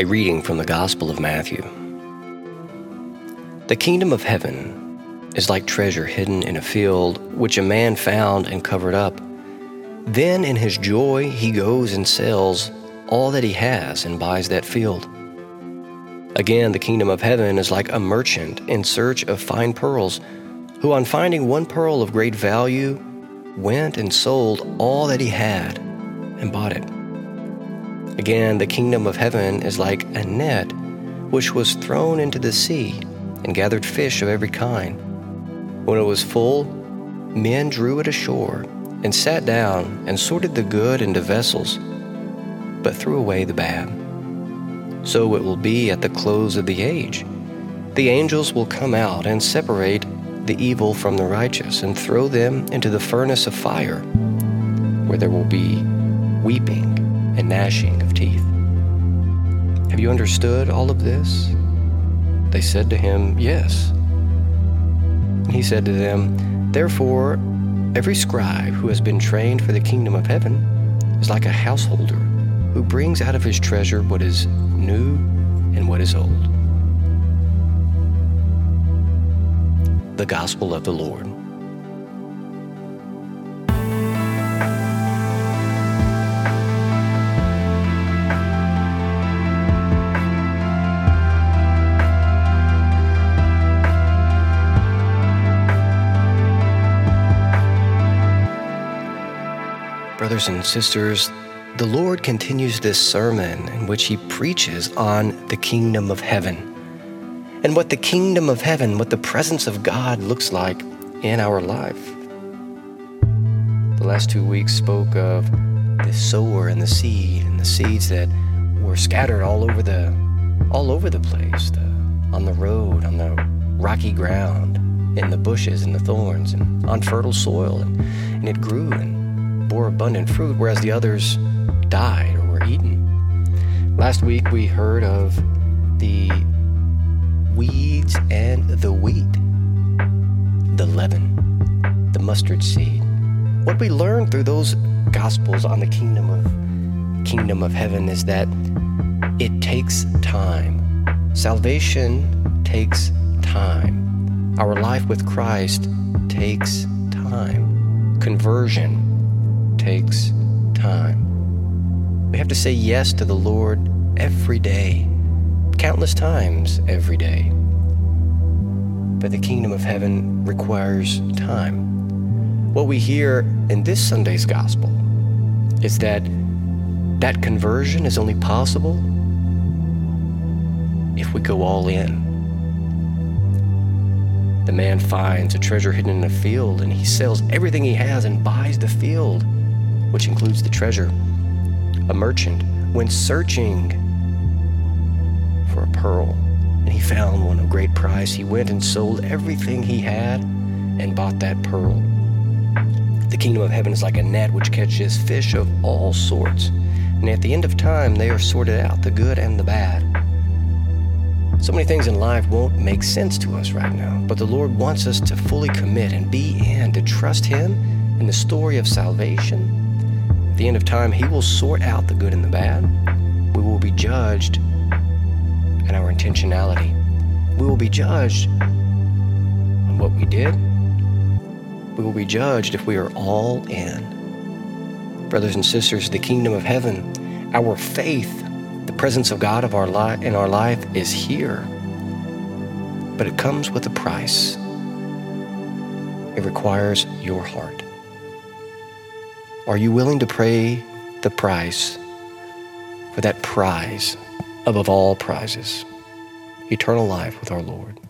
A reading from the Gospel of Matthew. The kingdom of heaven is like treasure hidden in a field, which a man found and covered up. Then, in his joy, he goes and sells all that he has and buys that field. Again, the kingdom of heaven is like a merchant in search of fine pearls, who, on finding one pearl of great value, went and sold all that he had and bought it. Again, the kingdom of heaven is like a net which was thrown into the sea and gathered fish of every kind. When it was full, men drew it ashore and sat down and sorted the good into vessels, but threw away the bad. So it will be at the close of the age. The angels will come out and separate the evil from the righteous and throw them into the furnace of fire, where there will be weeping and gnashing of teeth. Have you understood all of this? They said to him, Yes. He said to them, Therefore, every scribe who has been trained for the kingdom of heaven is like a householder who brings out of his treasure what is new and what is old. The Gospel of the Lord. Brothers and sisters, the Lord continues this sermon in which he preaches on the kingdom of heaven and what the kingdom of heaven, what the presence of God looks like in our life. The last two weeks spoke of the sower and the seed and the seeds that were scattered all over the all over the place, the, on the road, on the rocky ground, in the bushes and the thorns and on fertile soil and, and it grew and bore abundant fruit, whereas the others died or were eaten. Last week we heard of the weeds and the wheat, the leaven, the mustard seed. What we learned through those gospels on the kingdom of kingdom of heaven is that it takes time. Salvation takes time. Our life with Christ takes time. Conversion takes time. We have to say yes to the Lord every day, countless times every day. But the kingdom of heaven requires time. What we hear in this Sunday's gospel is that that conversion is only possible if we go all in. The man finds a treasure hidden in a field and he sells everything he has and buys the field which includes the treasure. A merchant went searching for a pearl, and he found one of great price. He went and sold everything he had and bought that pearl. The kingdom of heaven is like a net which catches fish of all sorts, and at the end of time, they are sorted out the good and the bad. So many things in life won't make sense to us right now, but the Lord wants us to fully commit and be in, to trust Him in the story of salvation the end of time, He will sort out the good and the bad. We will be judged in our intentionality. We will be judged on what we did. We will be judged if we are all in. Brothers and sisters, the kingdom of heaven, our faith, the presence of God of our li- in our life is here. But it comes with a price. It requires your heart. Are you willing to pay the price for that prize above all prizes? Eternal life with our Lord.